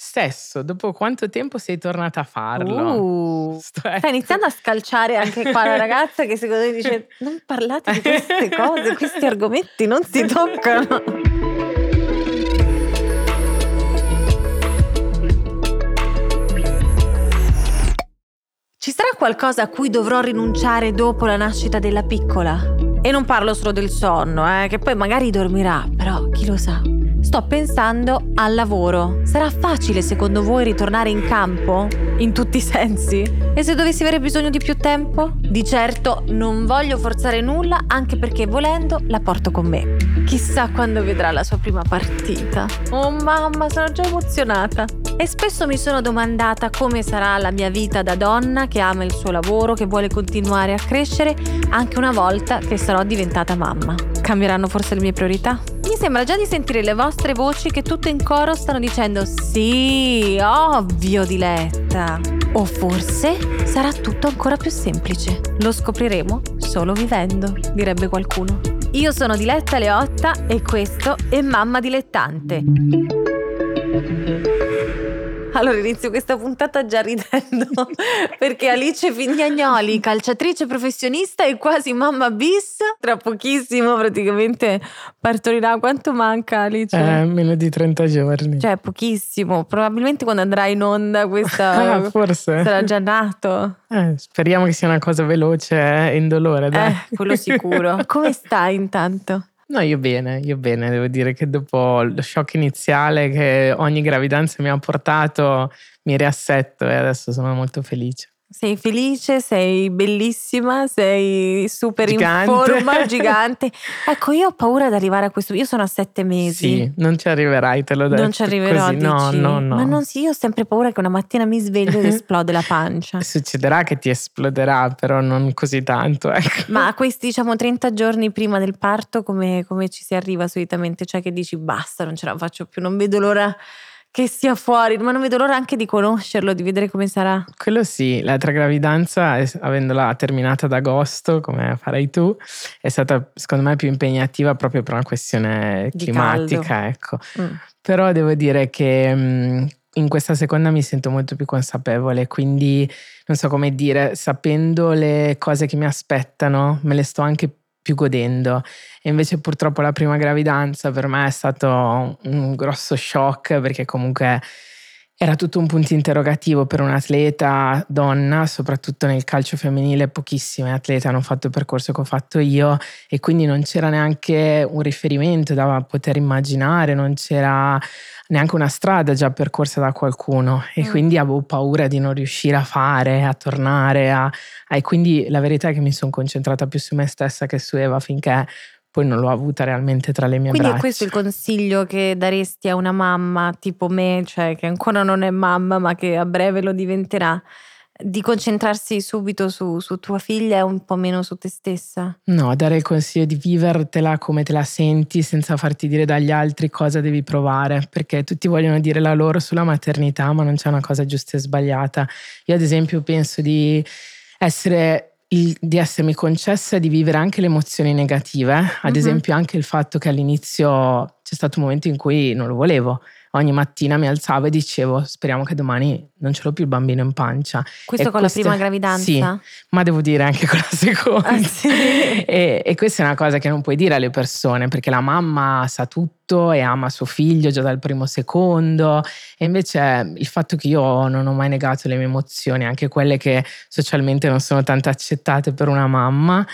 Sesso, dopo quanto tempo sei tornata a farlo? Uh, stai iniziando a scalciare anche qua la ragazza che secondo me dice non parlate di queste cose, questi argomenti non si toccano. Ci sarà qualcosa a cui dovrò rinunciare dopo la nascita della piccola? E non parlo solo del sonno, eh, che poi magari dormirà, però chi lo sa. Sto pensando al lavoro. Sarà facile secondo voi ritornare in campo? In tutti i sensi? E se dovessi avere bisogno di più tempo? Di certo non voglio forzare nulla, anche perché volendo la porto con me. Chissà quando vedrà la sua prima partita. Oh mamma, sono già emozionata. E spesso mi sono domandata come sarà la mia vita da donna che ama il suo lavoro, che vuole continuare a crescere, anche una volta che sarò diventata mamma. Cambieranno forse le mie priorità? Mi sembra già di sentire le vostre voci che tutte in coro stanno dicendo sì, ovvio Diletta. O forse sarà tutto ancora più semplice. Lo scopriremo solo vivendo, direbbe qualcuno. Io sono Diletta Leotta e questo è Mamma Dilettante. Allora inizio questa puntata già ridendo perché Alice Fignagnoli, calciatrice professionista e quasi mamma bis, tra pochissimo praticamente partorirà. Quanto manca Alice? Eh, meno di 30 giorni. Cioè pochissimo, probabilmente quando andrà in onda questa ah, forse. sarà già nato. Eh, speriamo che sia una cosa veloce e eh, indolore. Dai. Eh, quello sicuro. Come stai intanto? No, io bene, io bene, devo dire che dopo lo shock iniziale che ogni gravidanza mi ha portato, mi riassetto e adesso sono molto felice. Sei felice, sei bellissima, sei super gigante. in forma, gigante. Ecco, io ho paura di arrivare a questo. Io sono a sette mesi. Sì, non ci arriverai, te l'ho detto. Non ci arriverò. No, no, no. Ma non sì, io ho sempre paura che una mattina mi sveglio ed esplode la pancia. Succederà che ti esploderà, però non così tanto. Ecco. Ma a questi, diciamo, 30 giorni prima del parto, come, come ci si arriva solitamente? Cioè, che dici basta, non ce la faccio più, non vedo l'ora che sia fuori, ma non vedo l'ora anche di conoscerlo, di vedere come sarà. Quello sì, l'altra gravidanza, avendola terminata ad agosto, come farai tu, è stata secondo me più impegnativa proprio per una questione di climatica, ecco. Mm. Però devo dire che mm, in questa seconda mi sento molto più consapevole, quindi non so come dire, sapendo le cose che mi aspettano, me le sto anche più godendo. E invece purtroppo la prima gravidanza per me è stato un grosso shock perché comunque era tutto un punto interrogativo per un atleta donna, soprattutto nel calcio femminile pochissime atlete hanno fatto il percorso che ho fatto io e quindi non c'era neanche un riferimento da poter immaginare, non c'era neanche una strada già percorsa da qualcuno e mm. quindi avevo paura di non riuscire a fare, a tornare, a, a, e quindi la verità è che mi sono concentrata più su me stessa che su Eva finché poi non l'ho avuta realmente tra le mie Quindi braccia. Quindi è questo il consiglio che daresti a una mamma tipo me, cioè che ancora non è mamma ma che a breve lo diventerà? di concentrarsi subito su, su, tua figlia e un po' meno su te stessa? No, dare il consiglio di vivertela come te la senti senza farti dire dagli altri cosa devi provare, perché tutti vogliono dire la loro sulla maternità, ma non c'è una cosa giusta e sbagliata. Io ad esempio penso di essere il, di essermi concessa di vivere anche le emozioni negative, ad mm-hmm. esempio anche il fatto che all'inizio c'è stato un momento in cui non lo volevo, ogni mattina mi alzavo e dicevo speriamo che domani non ce l'ho più il bambino in pancia. Questo e con queste, la prima gravidanza? Sì, ma devo dire anche con la seconda. Ah, sì. e, e, questa è una cosa che non puoi dire alle persone perché la mamma sa tutto e ama suo figlio già dal primo secondo e invece il fatto che io non ho mai negato le mie emozioni, anche quelle che socialmente non sono tanto accettate per una mamma,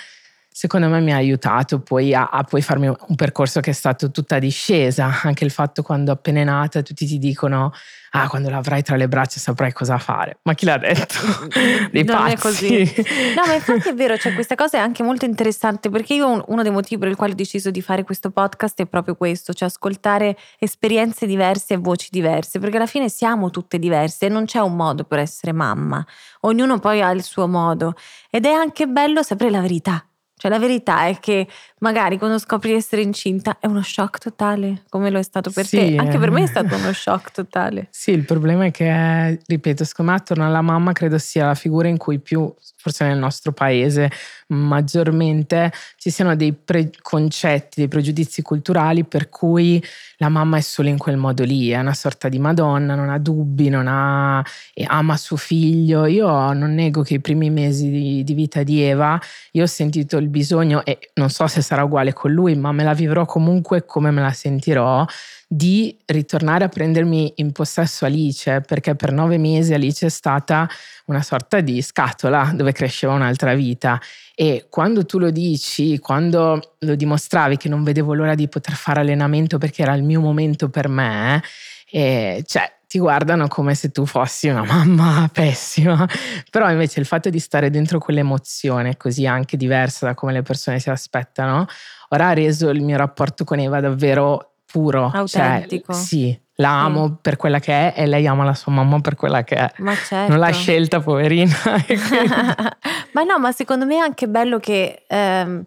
secondo me mi ha aiutato poi a, a, poi farmi un percorso che è stato tutta discesa, anche il fatto quando appena è nata tutti ti dicono ah quando l'avrai tra le braccia saprai cosa fare, ma chi l'ha detto? Dei non pazzi. è così. No ma infatti è vero, cioè questa cosa è anche molto interessante perché io uno dei motivi per il quale ho deciso di fare questo podcast è proprio questo, cioè ascoltare esperienze diverse e voci diverse, perché alla fine siamo tutte diverse e non c'è un modo per essere mamma, ognuno poi ha il suo modo ed è anche bello sapere la verità cioè la verità è che magari quando scopri di essere incinta è uno shock totale, come lo è stato per sì, te. Anche per me è stato uno shock totale. Sì, il problema è che, ripeto, secondo me attorno alla mamma credo sia la figura in cui più forse nel nostro paese maggiormente ci siano dei preconcetti, dei pregiudizi culturali per cui la mamma è solo in quel modo lì, è una sorta di Madonna, non ha dubbi, non ha, ama suo figlio. Io non nego che i primi mesi di, di vita di Eva io ho sentito il bisogno, e non so se sarà uguale con lui, ma me la vivrò comunque come me la sentirò, di ritornare a prendermi in possesso Alice, perché per nove mesi Alice è stata una sorta di scatola dove cresceva un'altra vita. E quando tu lo dici, quando lo dimostravi che non vedevo l'ora di poter fare allenamento perché era il mio momento per me, eh, cioè ti guardano come se tu fossi una mamma pessima, però invece il fatto di stare dentro quell'emozione così anche diversa da come le persone si aspettano, ora ha reso il mio rapporto con Eva davvero puro. Cioè, Autentico. Cioè, sì, la amo sì. per quella che è e lei ama la sua mamma per quella che è. Ma certo. Non l'ha scelta, poverina. ma no, ma secondo me è anche bello che ehm,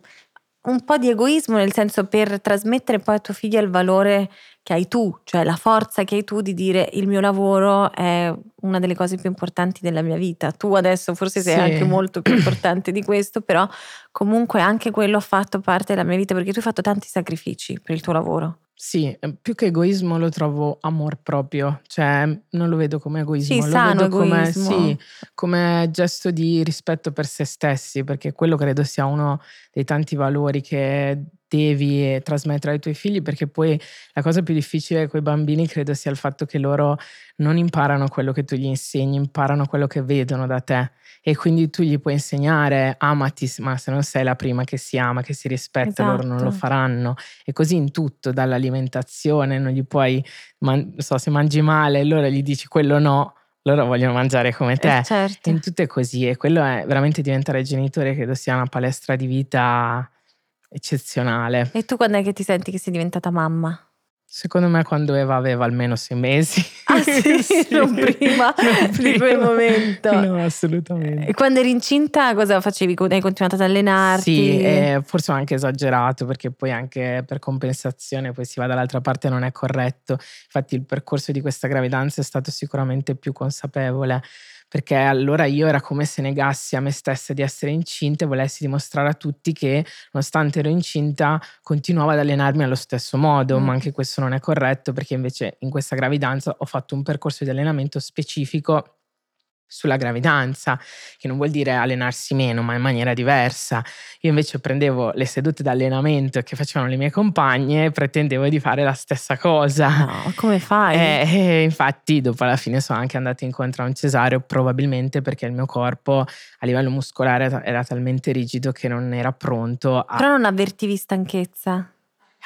un po' di egoismo, nel senso per trasmettere poi a tuo figlio il valore che hai tu, cioè la forza che hai tu di dire il mio lavoro è una delle cose più importanti della mia vita. Tu adesso forse sei sì. anche molto più importante di questo, però comunque anche quello ha fatto parte della mia vita perché tu hai fatto tanti sacrifici per il tuo lavoro. Sì, ehm, più che egoismo lo trovo amor proprio, cioè non lo vedo come egoismo, sì, lo sano vedo come, sì, come gesto di rispetto per se stessi, perché quello credo sia uno dei tanti valori che devi trasmettere ai tuoi figli, perché poi la cosa più difficile con i bambini credo sia il fatto che loro non imparano quello che tu gli insegni, imparano quello che vedono da te e quindi tu gli puoi insegnare amati, ma se non sei la prima che si ama, che si rispetta, esatto. loro non lo esatto. faranno. E così in tutto, dall'alimentazione, non gli puoi, man- so, se mangi male, allora gli dici quello no, loro vogliono mangiare come eh, te. Eh certo. In tutto è così e quello è veramente diventare genitore, credo sia una palestra di vita eccezionale. E tu quando è che ti senti che sei diventata mamma? Secondo me quando Eva aveva almeno sei mesi. Ah sì, sì. non prima non di quel momento. No, assolutamente. E quando eri incinta cosa facevi? Hai continuato ad allenarti? Sì, eh, forse ho anche esagerato perché poi anche per compensazione poi si va dall'altra parte non è corretto. Infatti il percorso di questa gravidanza è stato sicuramente più consapevole perché allora io era come se negassi a me stessa di essere incinta e volessi dimostrare a tutti che nonostante ero incinta continuavo ad allenarmi allo stesso modo, mm. ma anche questo non è corretto perché invece in questa gravidanza ho fatto un percorso di allenamento specifico sulla gravidanza, che non vuol dire allenarsi meno, ma in maniera diversa. Io invece prendevo le sedute d'allenamento che facevano le mie compagne e pretendevo di fare la stessa cosa. No, come fai? E, e infatti dopo alla fine sono anche andata incontro a un cesareo, probabilmente perché il mio corpo a livello muscolare era talmente rigido che non era pronto a... Però non avvertivi stanchezza?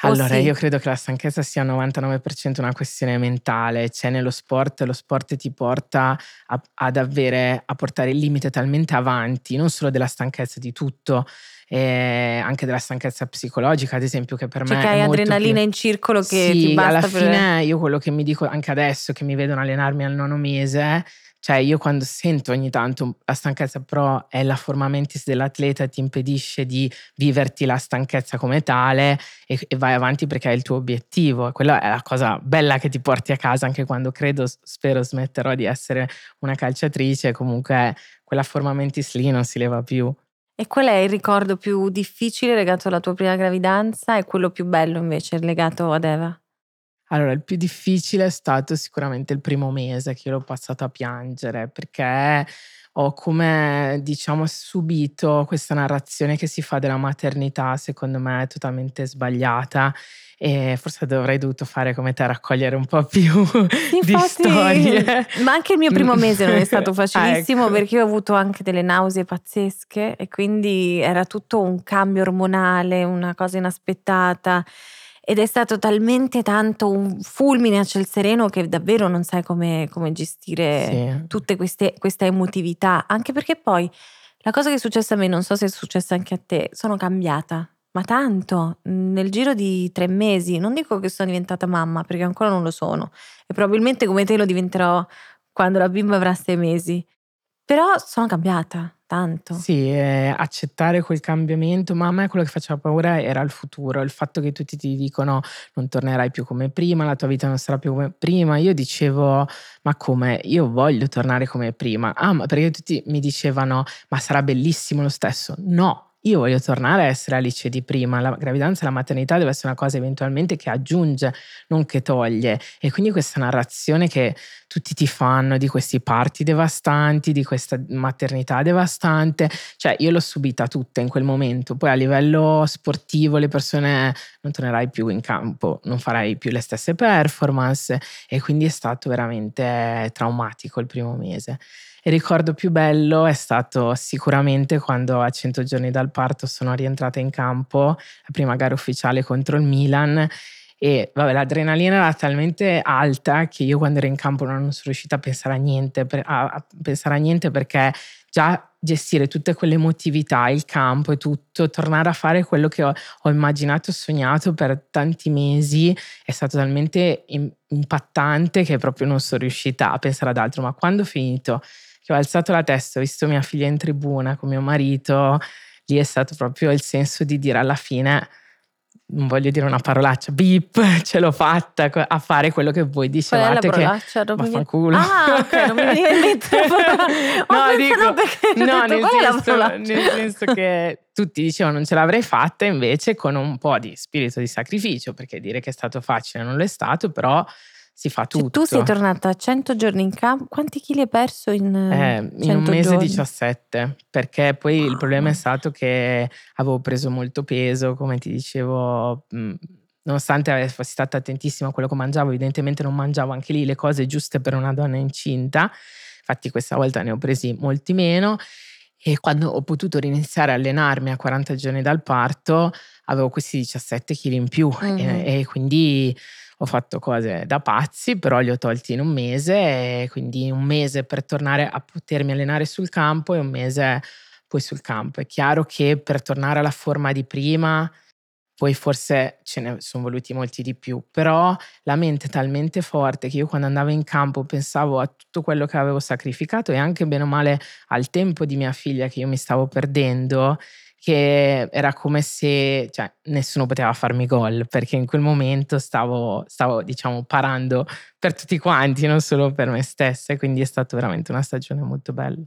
Allora, sì. io credo che la stanchezza sia al 99% una questione mentale, c'è nello sport, lo sport ti porta a, ad avere, a portare il limite talmente avanti, non solo della stanchezza di tutto, eh, anche della stanchezza psicologica, ad esempio, che per cioè me che hai adrenalina più... in circolo che sì, ti basta alla per... fine io quello che mi dico anche adesso, che mi vedono allenarmi al nono mese, cioè io quando sento ogni tanto la stanchezza, però è la forma mentis dell'atleta, ti impedisce di viverti la stanchezza come tale e, e vai avanti perché è il tuo obiettivo. quella è la cosa bella che ti porti a casa anche quando credo, spero smetterò di essere una calciatrice, comunque quella forma mentis lì non si leva più. E qual è il ricordo più difficile legato alla tua prima gravidanza e quello più bello invece legato ad Eva? Allora, il più difficile è stato sicuramente il primo mese che io l'ho passato a piangere perché ho come, diciamo, subito questa narrazione che si fa della maternità, secondo me, totalmente sbagliata. E forse dovrei dovuto fare come te, raccogliere un po' più Infatti, di storie. Ma anche il mio primo mese non è stato facilissimo ecco. perché io ho avuto anche delle nausee pazzesche e quindi era tutto un cambio ormonale, una cosa inaspettata ed è stato talmente tanto un fulmine a ciel sereno che davvero non sai come, come gestire sì. tutte queste, questa emotività, anche perché poi la cosa che è successa a me, non so se è successa anche a te, sono cambiata, ma tanto, nel giro di tre mesi, non dico che sono diventata mamma perché ancora non lo sono e probabilmente come te lo diventerò quando la bimba avrà sei mesi, Però sono cambiata tanto. Sì, eh, accettare quel cambiamento, ma a me quello che faceva paura era il futuro, il fatto che tutti ti dicono non tornerai più come prima, la tua vita non sarà più come prima. Io dicevo, ma come? Io voglio tornare come prima. Ah, ma perché tutti mi dicevano, ma sarà bellissimo lo stesso. No, io voglio tornare a essere Alice di prima, la gravidanza e la maternità deve essere una cosa eventualmente che aggiunge, non che toglie. E quindi questa narrazione che tutti ti fanno di questi parti devastanti, di questa maternità devastante, cioè io l'ho subita tutta in quel momento. Poi a livello sportivo le persone non tornerai più in campo, non farai più le stesse performance e quindi è stato veramente traumatico il primo mese. Il ricordo più bello è stato sicuramente quando a 100 giorni dal parto sono rientrata in campo, la prima gara ufficiale contro il Milan e vabbè, l'adrenalina era talmente alta che io quando ero in campo non sono riuscita a pensare a niente, a, a pensare a niente perché già gestire tutte quelle emotività, il campo e tutto, tornare a fare quello che ho, ho immaginato e sognato per tanti mesi è stato talmente impattante che proprio non sono riuscita a pensare ad altro. Ma quando ho finito che ho alzato la testa, ho visto mia figlia in tribuna con mio marito, lì è stato proprio il senso di dire alla fine non voglio dire una parolaccia, beep, ce l'ho fatta a fare quello che voi dicevate Qual è la che non vaffanculo. Ah, ok, non mi veniva in mente. no, dico, perché no, detto, nel, senso, nel senso che tutti dicevano non ce l'avrei fatta, invece con un po' di spirito di sacrificio, perché dire che è stato facile non lo è stato, però si fa tutto. Cioè, tu sei tornata a 100 giorni in campo, quanti chili hai perso in, eh, in un mese giorni? 17? Perché poi oh, il problema è stato che avevo preso molto peso, come ti dicevo, mh, nonostante fossi stata attentissima a quello che mangiavo, evidentemente non mangiavo anche lì le cose giuste per una donna incinta, infatti questa volta ne ho presi molti meno. E quando ho potuto riniziare a allenarmi a 40 giorni dal parto, avevo questi 17 kg in più mm-hmm. e, e quindi ho fatto cose da pazzi, però li ho tolti in un mese, quindi un mese per tornare a potermi allenare sul campo e un mese poi sul campo. È chiaro che per tornare alla forma di prima, poi forse ce ne sono voluti molti di più, però la mente è talmente forte che io quando andavo in campo pensavo a tutto quello che avevo sacrificato e anche bene o male al tempo di mia figlia che io mi stavo perdendo che era come se cioè, nessuno poteva farmi gol perché in quel momento stavo, stavo, diciamo, parando per tutti quanti, non solo per me stessa, quindi è stata veramente una stagione molto bella.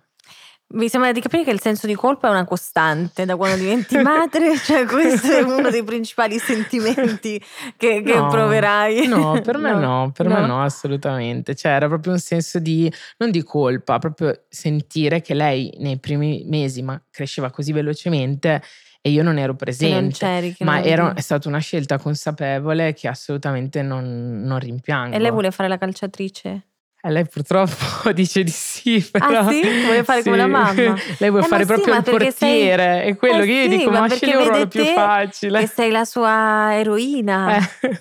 Mi sembra di capire che il senso di colpa è una costante da quando diventi madre, cioè questo è uno dei principali sentimenti che, che no, proverai. No, per me no, no per no. me no, assolutamente. Cioè era proprio un senso di, non di colpa, proprio sentire che lei nei primi mesi ma cresceva così velocemente e io non ero presente. Non c'eri, ma era, è stata una scelta consapevole che assolutamente non, non rimpiango. E lei vuole fare la calciatrice? Eh, lei purtroppo dice di sì, però... Ah sì? Vuole fare sì. come la mamma? lei vuole eh, fare proprio sì, il portiere, sei... è quello eh, che io sì, dico, ma, ma scegli un ruolo più facile. Che sei la sua eroina. Eh.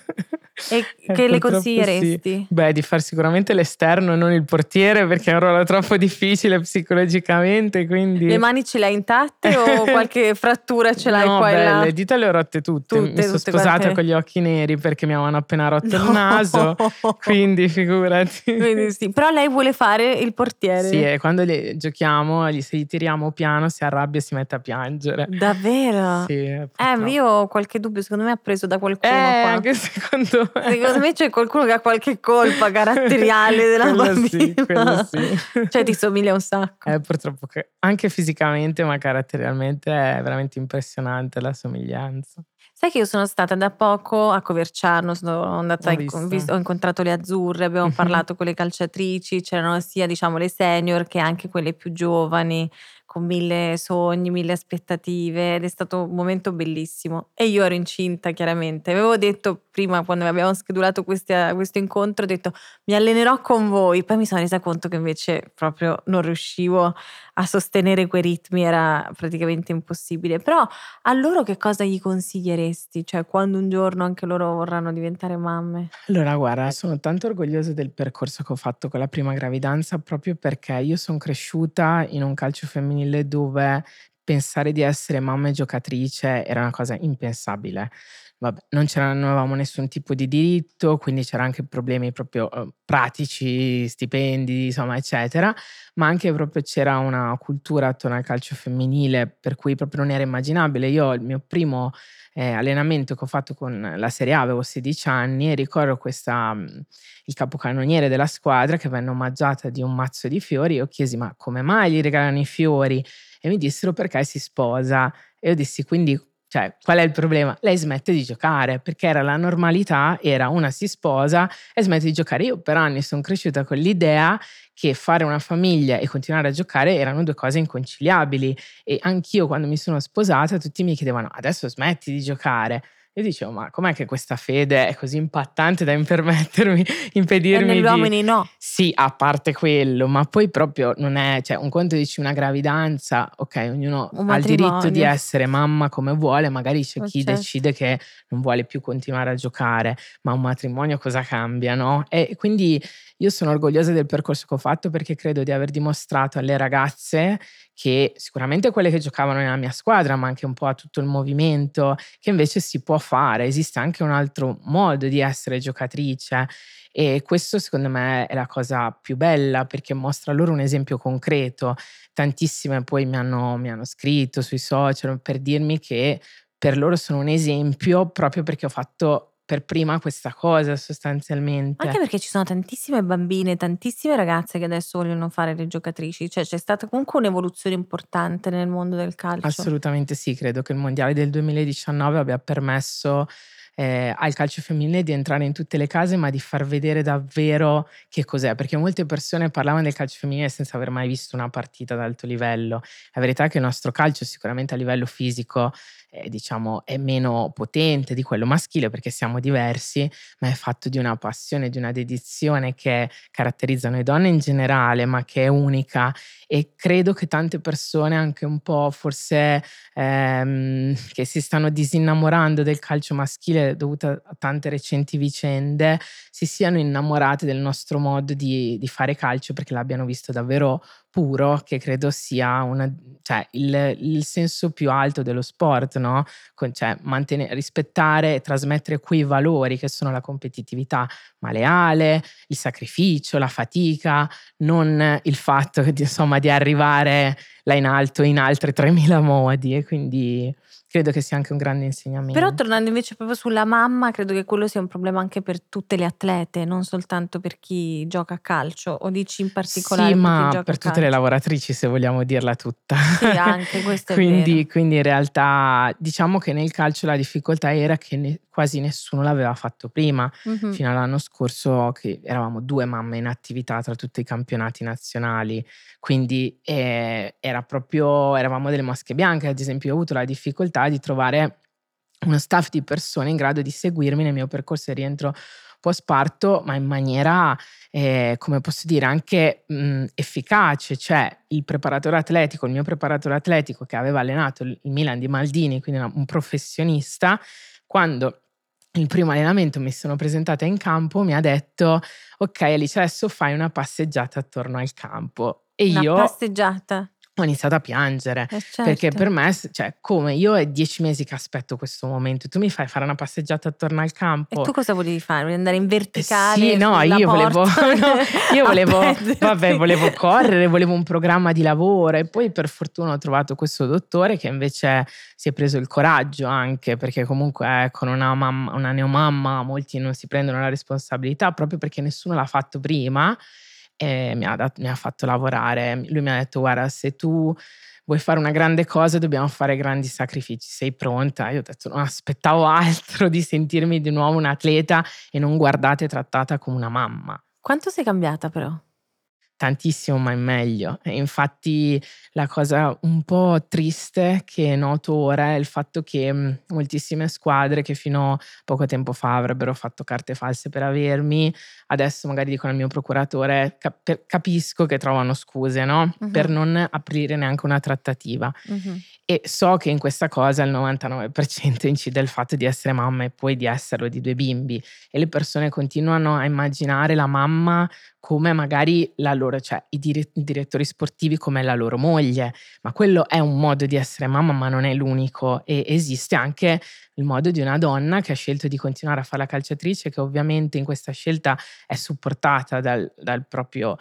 E eh, che le consiglieresti? Beh, di fare sicuramente l'esterno e non il portiere perché è un ruolo troppo difficile psicologicamente. Quindi... Le mani ce le hai intatte o qualche frattura ce l'hai no, qua beh, e là? Le dita le ho rotte tutte. tutte mi sono sposata qualche... con gli occhi neri perché mi avevano appena rotto no. il naso. Quindi figurati. Quindi sì. Però lei vuole fare il portiere. Sì, e quando le giochiamo, se gli tiriamo piano, si arrabbia e si mette a piangere. Davvero? Sì. Eh, io ho qualche dubbio. Secondo me ha preso da qualcuno. Eh, qua. anche secondo Secondo me c'è qualcuno che ha qualche colpa caratteriale della quello bambina. Sì, sì. Cioè ti somiglia un sacco. Eh, purtroppo anche fisicamente, ma caratterialmente è veramente impressionante la somiglianza. Sai che io sono stata da poco a Coverciano, sono andata ho, in, visto, ho incontrato le azzurre, abbiamo parlato con le calciatrici, c'erano sia diciamo le senior che anche quelle più giovani con mille sogni, mille aspettative ed è stato un momento bellissimo. E io ero incinta chiaramente. Avevo detto prima quando abbiamo schedulato questi, questo incontro, ho detto mi allenerò con voi, poi mi sono resa conto che invece proprio non riuscivo a sostenere quei ritmi, era praticamente impossibile. Però a loro che cosa gli consiglieresti? Cioè quando un giorno anche loro vorranno diventare mamme? Allora guarda, sono tanto orgogliosa del percorso che ho fatto con la prima gravidanza proprio perché io sono cresciuta in un calcio femminile dove pensare di essere mamma e giocatrice era una cosa impensabile. Vabbè, non, non avevamo nessun tipo di diritto, quindi c'era anche problemi proprio uh, pratici, stipendi, insomma, eccetera, ma anche proprio c'era una cultura attorno al calcio femminile per cui proprio non era immaginabile. Io il mio primo eh, allenamento che ho fatto con la Serie A avevo 16 anni e ricordo questa, mm, il capocannoniere della squadra che venne omaggiata di un mazzo di fiori. Io chiesi ma come mai gli regalano i fiori? E mi dissero perché si sposa. E io dissi quindi cioè, qual è il problema? Lei smette di giocare perché era la normalità, era una si sposa e smette di giocare. Io per anni sono cresciuta con l'idea che fare una famiglia e continuare a giocare erano due cose inconciliabili e anch'io quando mi sono sposata tutti mi chiedevano adesso smetti di giocare. Io dicevo, ma com'è che questa fede è così impattante da impermettermi, impedirmi e negli di... uomini no. Sì, a parte quello, ma poi proprio non è... Cioè, un conto dici una gravidanza, ok, ognuno ha il diritto di essere mamma come vuole, magari c'è chi certo. decide che non vuole più continuare a giocare, ma un matrimonio cosa cambia, no? E quindi io sono orgogliosa del percorso che ho fatto perché credo di aver dimostrato alle ragazze che sicuramente quelle che giocavano nella mia squadra, ma anche un po' a tutto il movimento, che invece si può fare, esiste anche un altro modo di essere giocatrice e questo secondo me è la cosa più bella perché mostra loro un esempio concreto. Tantissime poi mi hanno, mi hanno scritto sui social per dirmi che per loro sono un esempio proprio perché ho fatto per prima questa cosa sostanzialmente. Anche perché ci sono tantissime bambine, tantissime ragazze che adesso vogliono fare le giocatrici, cioè c'è stata comunque un'evoluzione importante nel mondo del calcio. Assolutamente sì, credo che il mondiale del 2019 abbia permesso eh, al calcio femminile di entrare in tutte le case, ma di far vedere davvero che cos'è, perché molte persone parlavano del calcio femminile senza aver mai visto una partita ad alto livello. La verità è che il nostro calcio sicuramente a livello fisico eh, diciamo, è meno potente di quello maschile perché siamo diversi, ma è fatto di una passione, di una dedizione che caratterizzano le donne in generale, ma che è unica. E credo che tante persone anche un po' forse ehm, che si stanno disinnamorando del calcio maschile dovuto a tante recenti vicende, si siano innamorate del nostro modo di, di fare calcio perché l'abbiano visto davvero puro che credo sia una, cioè, il, il, senso più alto dello sport, no? Con, cioè, mantenere, rispettare e trasmettere quei valori che sono la competitività ma leale, il sacrificio, la fatica, non il fatto di, insomma, di arrivare là in alto in altre 3000 modi e quindi credo che sia anche un grande insegnamento. Però tornando invece proprio sulla mamma, credo che quello sia un problema anche per tutte le atlete, non soltanto per chi gioca a calcio, o dici in particolare sì, per ma per tutte calcio. le lavoratrici, se vogliamo dirla tutta. Sì, anche questo è quindi, vero. Quindi in realtà diciamo che nel calcio la difficoltà era che ne, quasi nessuno l'aveva fatto prima, mm-hmm. fino all'anno scorso che eravamo due mamme in attività tra tutti i campionati nazionali, quindi eh, era proprio, eravamo delle mosche bianche, ad esempio ho avuto la difficoltà di trovare uno staff di persone in grado di seguirmi nel mio percorso di rientro post-parto, ma in maniera, eh, come posso dire, anche mh, efficace. Cioè il preparatore atletico, il mio preparatore atletico che aveva allenato il Milan di Maldini, quindi un professionista, quando il primo allenamento mi sono presentata in campo, mi ha detto, ok Alice, adesso fai una passeggiata attorno al campo. E una io... passeggiata? Ho iniziato a piangere eh certo. perché per me, cioè, come io è dieci mesi che aspetto questo momento, tu mi fai fare una passeggiata attorno al campo. E tu cosa volevi fare? Volevi andare in verticale? Eh sì, no, io volevo, no, io volevo, vabbè, volevo correre, volevo un programma di lavoro e poi per fortuna ho trovato questo dottore che invece si è preso il coraggio anche perché comunque con una, mamma, una neomamma molti non si prendono la responsabilità proprio perché nessuno l'ha fatto prima e mi ha, dat- mi ha fatto lavorare. Lui mi ha detto guarda se tu vuoi fare una grande cosa dobbiamo fare grandi sacrifici, sei pronta? Io ho detto non aspettavo altro di sentirmi di nuovo un atleta e non guardate trattata come una mamma. Quanto sei cambiata però? Tantissimo ma in meglio. E infatti la cosa un po' triste che noto ora è il fatto che mhmm, moltissime squadre che fino a poco tempo fa avrebbero fatto carte false per avermi, adesso magari dicono al mio procuratore cap- capisco che trovano scuse no? uh-huh. per non aprire neanche una trattativa. Uh-huh. E so che in questa cosa il 99% incide il fatto di essere mamma e poi di esserlo di due bimbi e le persone continuano a immaginare la mamma come magari la loro, cioè i, dire- i, direttori sportivi come la loro moglie, ma quello è un modo di essere mamma, ma non è l'unico e esiste anche il modo di una donna che ha scelto di continuare a fare la calciatrice, che ovviamente in questa scelta è supportata dal, dal proprio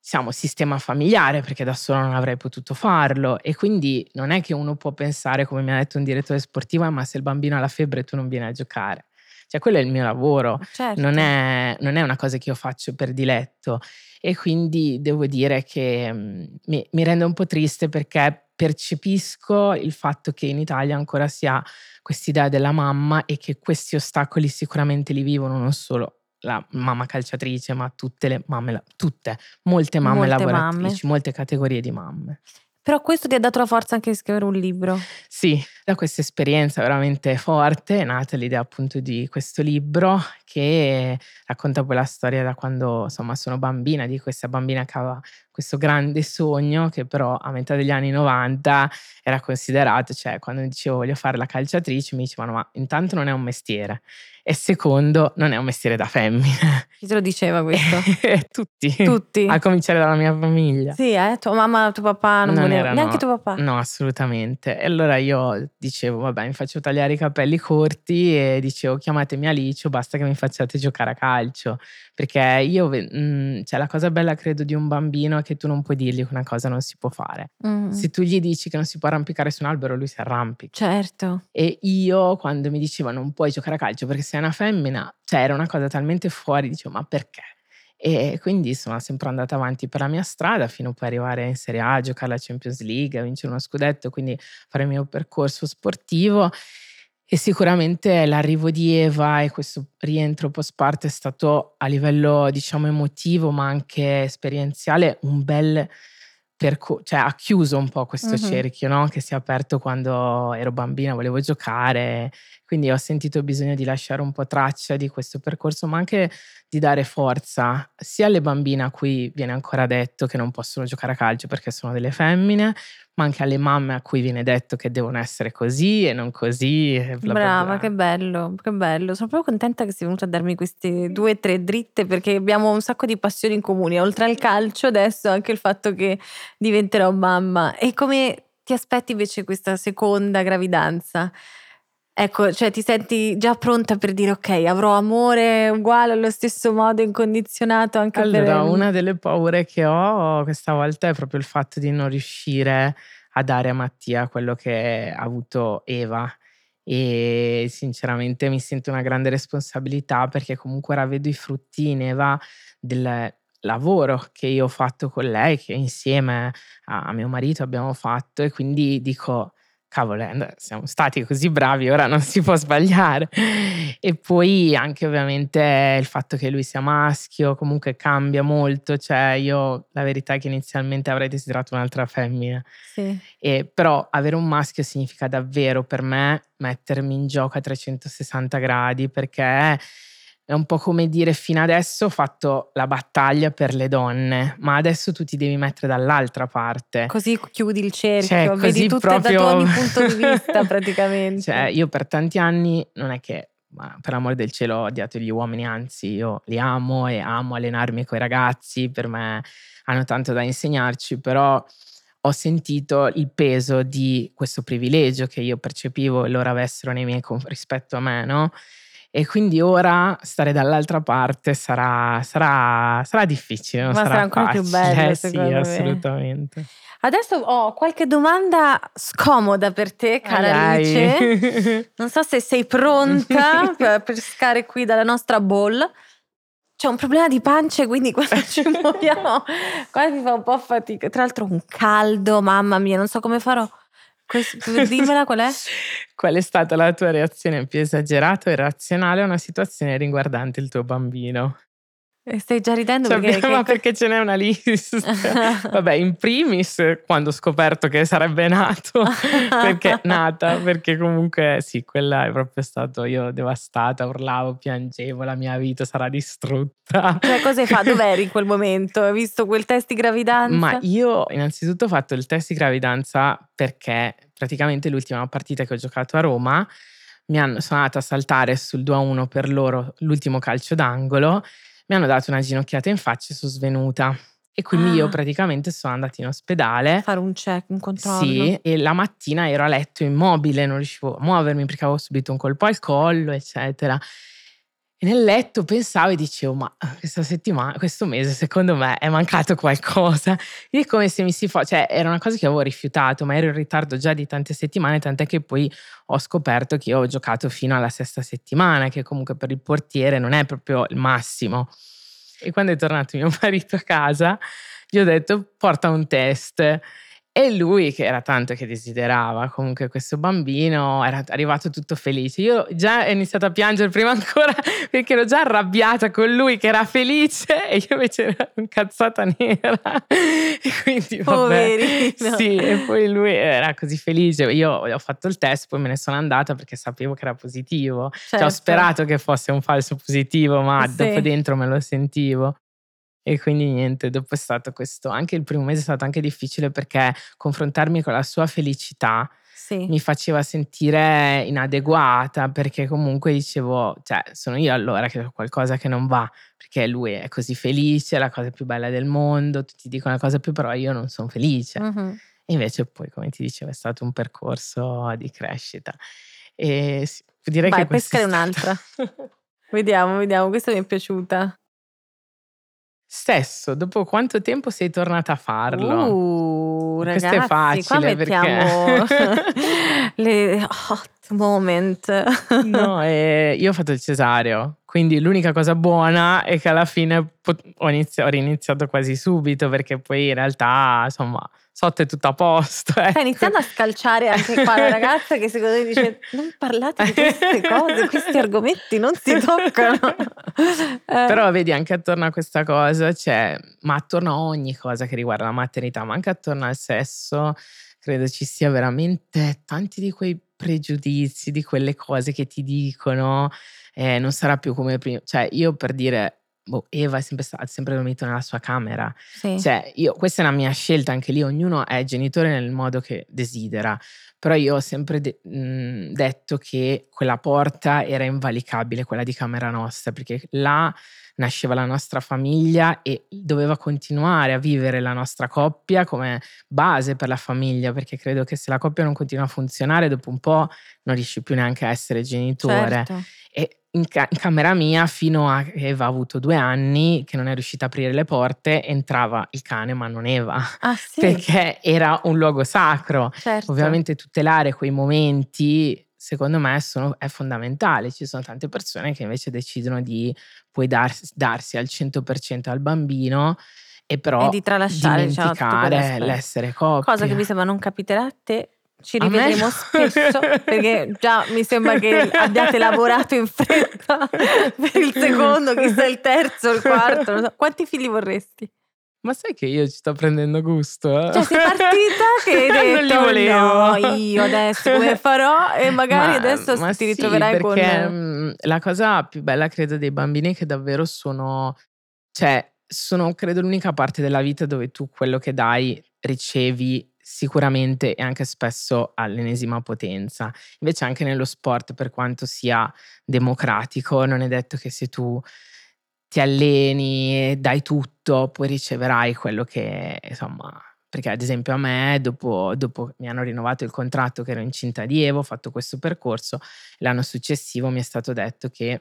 diciamo, sistema familiare, perché da solo non avrei potuto farlo. E quindi non è che uno può pensare, come mi ha detto un direttore sportivo, ma se il bambino ha la febbre tu non vieni a giocare. Cioè, quello è il mio lavoro, certo. non, è, non, è, una cosa che io faccio per diletto. E quindi devo dire che mh, mi, mi rende un po' triste perché percepisco il fatto che in Italia ancora si ha quest'idea della mamma e che questi ostacoli sicuramente li vivono non solo la mamma calciatrice, ma tutte le mamme, tutte, molte mamme molte lavoratrici, mamme. molte categorie di mamme. Però questo ti ha dato la forza anche di scrivere un libro. Sì, da questa esperienza veramente forte è nata l'idea appunto di questo libro che racconta poi la storia da quando insomma sono bambina, di questa bambina che aveva questo grande sogno che però a metà degli anni 90 era considerato, cioè quando dicevo voglio fare la calciatrice mi dicevano ma intanto non è un mestiere e secondo non è un mestiere da femmine. Chi te lo diceva questo? Tutti. Tutti. A cominciare dalla mia famiglia. Sì, eh? Tua mamma, tuo papà non, non voleva. Neanche tuo papà? No, assolutamente. E allora io dicevo, vabbè, mi faccio tagliare i capelli corti e dicevo, chiamatemi Alicio, basta che mi facciate giocare a calcio. Perché io, mh, mm, cioè la cosa bella credo di un bambino è che tu non puoi dirgli che una cosa non si può fare. Mm. Se tu gli dici che non si può arrampicare su un albero, lui si arrampica. Certo. E io quando mi diceva non puoi giocare a calcio perché sei una femmina, cioè era una cosa talmente fuori, dicevo ma perché? E quindi sono sempre andata avanti per la mia strada fino poi arrivare in Serie A, giocare alla Champions League, vincere uno scudetto, quindi fare il mio percorso sportivo. E sicuramente l'arrivo di Eva e questo rientro post parte è stato a livello, diciamo, emotivo, ma anche esperienziale, un bel percorso, cioè ha chiuso un po' questo mm-hmm. cerchio, no? Che si è aperto quando ero bambina, volevo giocare quindi ho sentito bisogno di lasciare un po' traccia di questo percorso, ma anche di dare forza sia alle bambine a cui viene ancora detto che non possono giocare a calcio perché sono delle femmine, ma anche alle mamme a cui viene detto che devono essere così e non così. E bla Brava, bla bla. che bello, che bello. Sono proprio contenta che sei venuta a darmi queste due o tre dritte perché abbiamo un sacco di passioni in comune. Oltre al calcio, adesso anche il fatto che diventerò mamma. E come ti aspetti invece questa seconda gravidanza? Ecco, cioè ti senti già pronta per dire ok, avrò amore uguale allo stesso modo, incondizionato anche allora, per... Allora, una delle paure che ho questa volta è proprio il fatto di non riuscire a dare a Mattia quello che ha avuto Eva. E sinceramente mi sento una grande responsabilità perché comunque ora vedo i frutti in Eva del lavoro che io ho fatto con lei, che insieme a mio marito abbiamo fatto. E quindi dico cavolo, eh, siamo stati così bravi, ora non si può sbagliare. E poi anche ovviamente il fatto che lui sia maschio comunque cambia molto, cioè io la verità è che inizialmente avrei desiderato un'altra femmina, sì. e, però avere un maschio significa davvero per me mettermi in gioco a 360 gradi perché è un po' come dire fino adesso ho fatto la battaglia per le donne, ma adesso tu ti devi mettere dall'altra parte. Così chiudi il cerchio, cioè, vedi tutto proprio... da ogni punto di vista praticamente. Cioè, io per tanti anni non è che ma per amore del cielo ho odiato gli uomini, anzi io li amo e amo allenarmi con i ragazzi, per me hanno tanto da insegnarci, però ho sentito il peso di questo privilegio che io percepivo e loro avessero nei miei rispetto a me, no? E quindi ora stare dall'altra parte sarà, sarà, sarà difficile. Ma sarà, sarà ancora facile. più bello. Eh, sì, me. assolutamente. Adesso ho qualche domanda scomoda per te, cara Alice. Non so se sei pronta per pescare qui dalla nostra bowl. C'è un problema di pancia, quindi quando ci muoviamo, qua mi fa un po' fatica. Tra l'altro, un caldo, mamma mia, non so come farò. Dimmela qual è? qual è stata la tua reazione più esagerata o irrazionale a una situazione riguardante il tuo bambino? E stai già ridendo cioè, perché, ma perché ce n'è una lista. Vabbè, in primis quando ho scoperto che sarebbe nato, perché è nata, perché comunque sì, quella è proprio stato io devastata, urlavo, piangevo, la mia vita sarà distrutta. Cioè, cosa hai fatto? Dov'eri in quel momento? Hai visto quel test di gravidanza? Ma io innanzitutto ho fatto il test di gravidanza perché praticamente l'ultima partita che ho giocato a Roma mi hanno, sono andata a saltare sul 2-1 per loro l'ultimo calcio d'angolo mi hanno dato una ginocchiata in faccia e sono svenuta. E quindi ah. io praticamente sono andata in ospedale. A fare un check, un controllo. Sì, e la mattina ero a letto immobile, non riuscivo a muovermi perché avevo subito un colpo al collo, eccetera. E nel letto pensavo e dicevo, ma questa settimana, questo mese, secondo me è mancato qualcosa. Quindi come se mi si fosse, cioè era una cosa che avevo rifiutato, ma ero in ritardo già di tante settimane, tant'è che poi ho scoperto che io ho giocato fino alla sesta settimana, che comunque per il portiere non è proprio il massimo. E quando è tornato mio marito a casa, gli ho detto, porta un test. E lui, che era tanto che desiderava comunque questo bambino, era arrivato tutto felice. Io già ho iniziato a piangere prima ancora perché ero già arrabbiata con lui che era felice e io invece ero incazzata nera. E quindi vabbè. Sì, e poi lui era così felice. Io ho fatto il test, poi me ne sono andata perché sapevo che era positivo. Certo. Cioè, ho certo. sperato che fosse un falso positivo, ma sì. dopo dentro me lo sentivo. E quindi niente, dopo è stato questo, anche il primo mese è stato anche difficile perché confrontarmi con la sua felicità sì. mi faceva sentire inadeguata perché comunque dicevo, cioè sono io allora che ho qualcosa che non va, perché lui è così felice, è la cosa più bella del mondo, tutti dicono la cosa più, però io non sono felice. Uh-huh. E invece poi, come ti dicevo, è stato un percorso di crescita. E direi Vai, che pescare un'altra. vediamo, vediamo, questa mi è piaciuta. Stesso, dopo quanto tempo sei tornata a farlo? Uh, Questo ragazzi, è facile perché le hot moment. no, eh, io ho fatto il cesareo, quindi l'unica cosa buona è che alla fine ho, iniziato, ho riniziato quasi subito perché poi in realtà, insomma, sotto è tutto a posto. Ecco. Stai iniziando a scalciare anche qua la ragazza che secondo me dice non parlate di queste cose, questi argomenti non si toccano. eh. Però vedi anche attorno a questa cosa, cioè, ma attorno a ogni cosa che riguarda la maternità, ma anche attorno al sesso, credo ci sia veramente tanti di quei pregiudizi, di quelle cose che ti dicono, eh, non sarà più come prima. Cioè, io per dire boh, Eva è sempre, stata, sempre dormito nella sua camera. Sì. Cioè, io, questa è una mia scelta, anche lì ognuno è genitore nel modo che desidera. Però io ho sempre de- mh, detto che quella porta era invalicabile, quella di camera nostra, perché là nasceva la nostra famiglia e doveva continuare a vivere la nostra coppia come base per la famiglia, perché credo che se la coppia non continua a funzionare, dopo un po' non riesci più neanche a essere genitore. Certo. E in, ca- in, camera mia fino a che Eva ha avuto due anni che non è riuscita a aprire le porte entrava il cane ma non Eva ah, sì? perché era un luogo sacro certo. ovviamente tutelare quei momenti secondo me sono, è fondamentale ci sono tante persone che invece decidono di poi darsi, darsi al 100% al bambino e però e di tralasciare diciamo, dimenticare l'essere coppia cosa che mi sembra non capiterà a te ci rivedremo spesso perché già mi sembra che abbiate lavorato in fretta per il secondo, chissà il terzo, il quarto. So. Quanti figli vorresti? Ma sai che io ci sto prendendo gusto? Eh? Cioè sei partita che hai detto non li no, io adesso come farò e magari ma, adesso ma ti sì, ritroverai perché con... Mm, la cosa più bella credo dei bambini è che davvero sono... Cioè, sono credo l'unica parte della vita dove tu quello che dai ricevi sicuramente e anche spesso all'ennesima potenza. Invece anche nello sport, per quanto sia democratico, non è detto che se tu ti alleni dai tutto, poi riceverai quello che, insomma, perché ad esempio a me, dopo, dopo mi hanno rinnovato il contratto che ero incinta di Evo, ho fatto questo percorso, l'anno successivo mi è stato detto che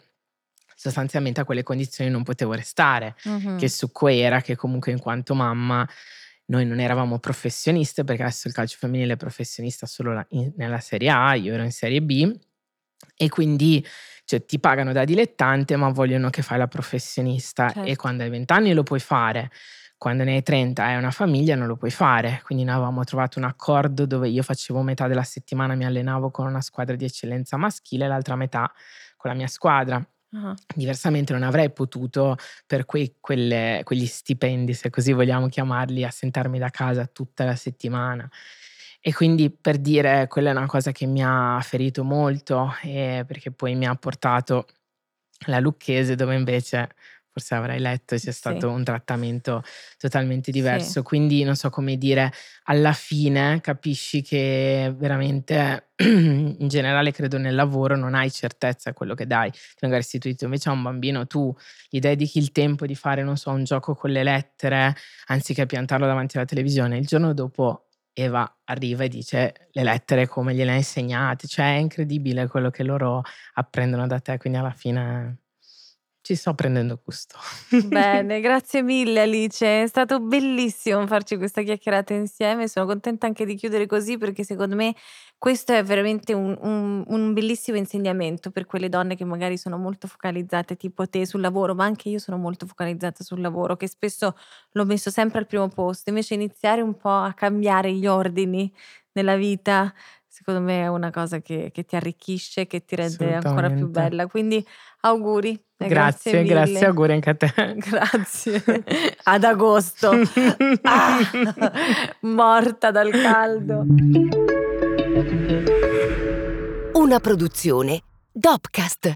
sostanzialmente a quelle condizioni non potevo restare, uh-huh. che su era che comunque in quanto mamma noi non eravamo professioniste perché adesso il calcio femminile è professionista solo la, in, nella Serie A, io ero in Serie B e quindi cioè, ti pagano da dilettante ma vogliono che fai la professionista certo. e quando hai 20 anni lo puoi fare, quando ne hai 30 e hai una famiglia non lo puoi fare, quindi noi avevamo trovato un accordo dove io facevo metà della settimana mi allenavo con una squadra di eccellenza maschile e l'altra metà con la mia squadra Uh-huh. Diversamente non avrei potuto, per quei, quelle, quegli stipendi, se così vogliamo chiamarli, assentarmi da casa tutta la settimana. E quindi per dire, quella è una cosa che mi ha ferito molto, perché poi mi ha portato la Lucchese, dove invece forse avrai letto, sia stato sì. un trattamento totalmente diverso. Sì. Quindi non so come dire, alla fine capisci che veramente in generale credo nel lavoro non hai certezza di quello che dai, ti venga restituito. Invece a un bambino tu gli dedichi il tempo di fare, non so, un gioco con le lettere, anziché piantarlo davanti alla televisione. Il giorno dopo Eva arriva e dice le lettere come gliele hai insegnate, cioè è incredibile quello che loro apprendono da te, quindi alla fine ci sto prendendo gusto. Bene, grazie mille Alice, è stato bellissimo farci questa chiacchierata insieme, sono contenta anche di chiudere così perché secondo me questo è veramente un, un, un, bellissimo insegnamento per quelle donne che magari sono molto focalizzate tipo te sul lavoro, ma anche io sono molto focalizzata sul lavoro, che spesso l'ho messo sempre al primo posto, invece iniziare un po' a cambiare gli ordini nella vita secondo me è una cosa che, che ti arricchisce, che ti rende ancora più bella. Quindi auguri. Grazie, grazie, grazie, auguri anche a te. Grazie. Ad agosto. ah, morta dal caldo. Una produzione Dopcast.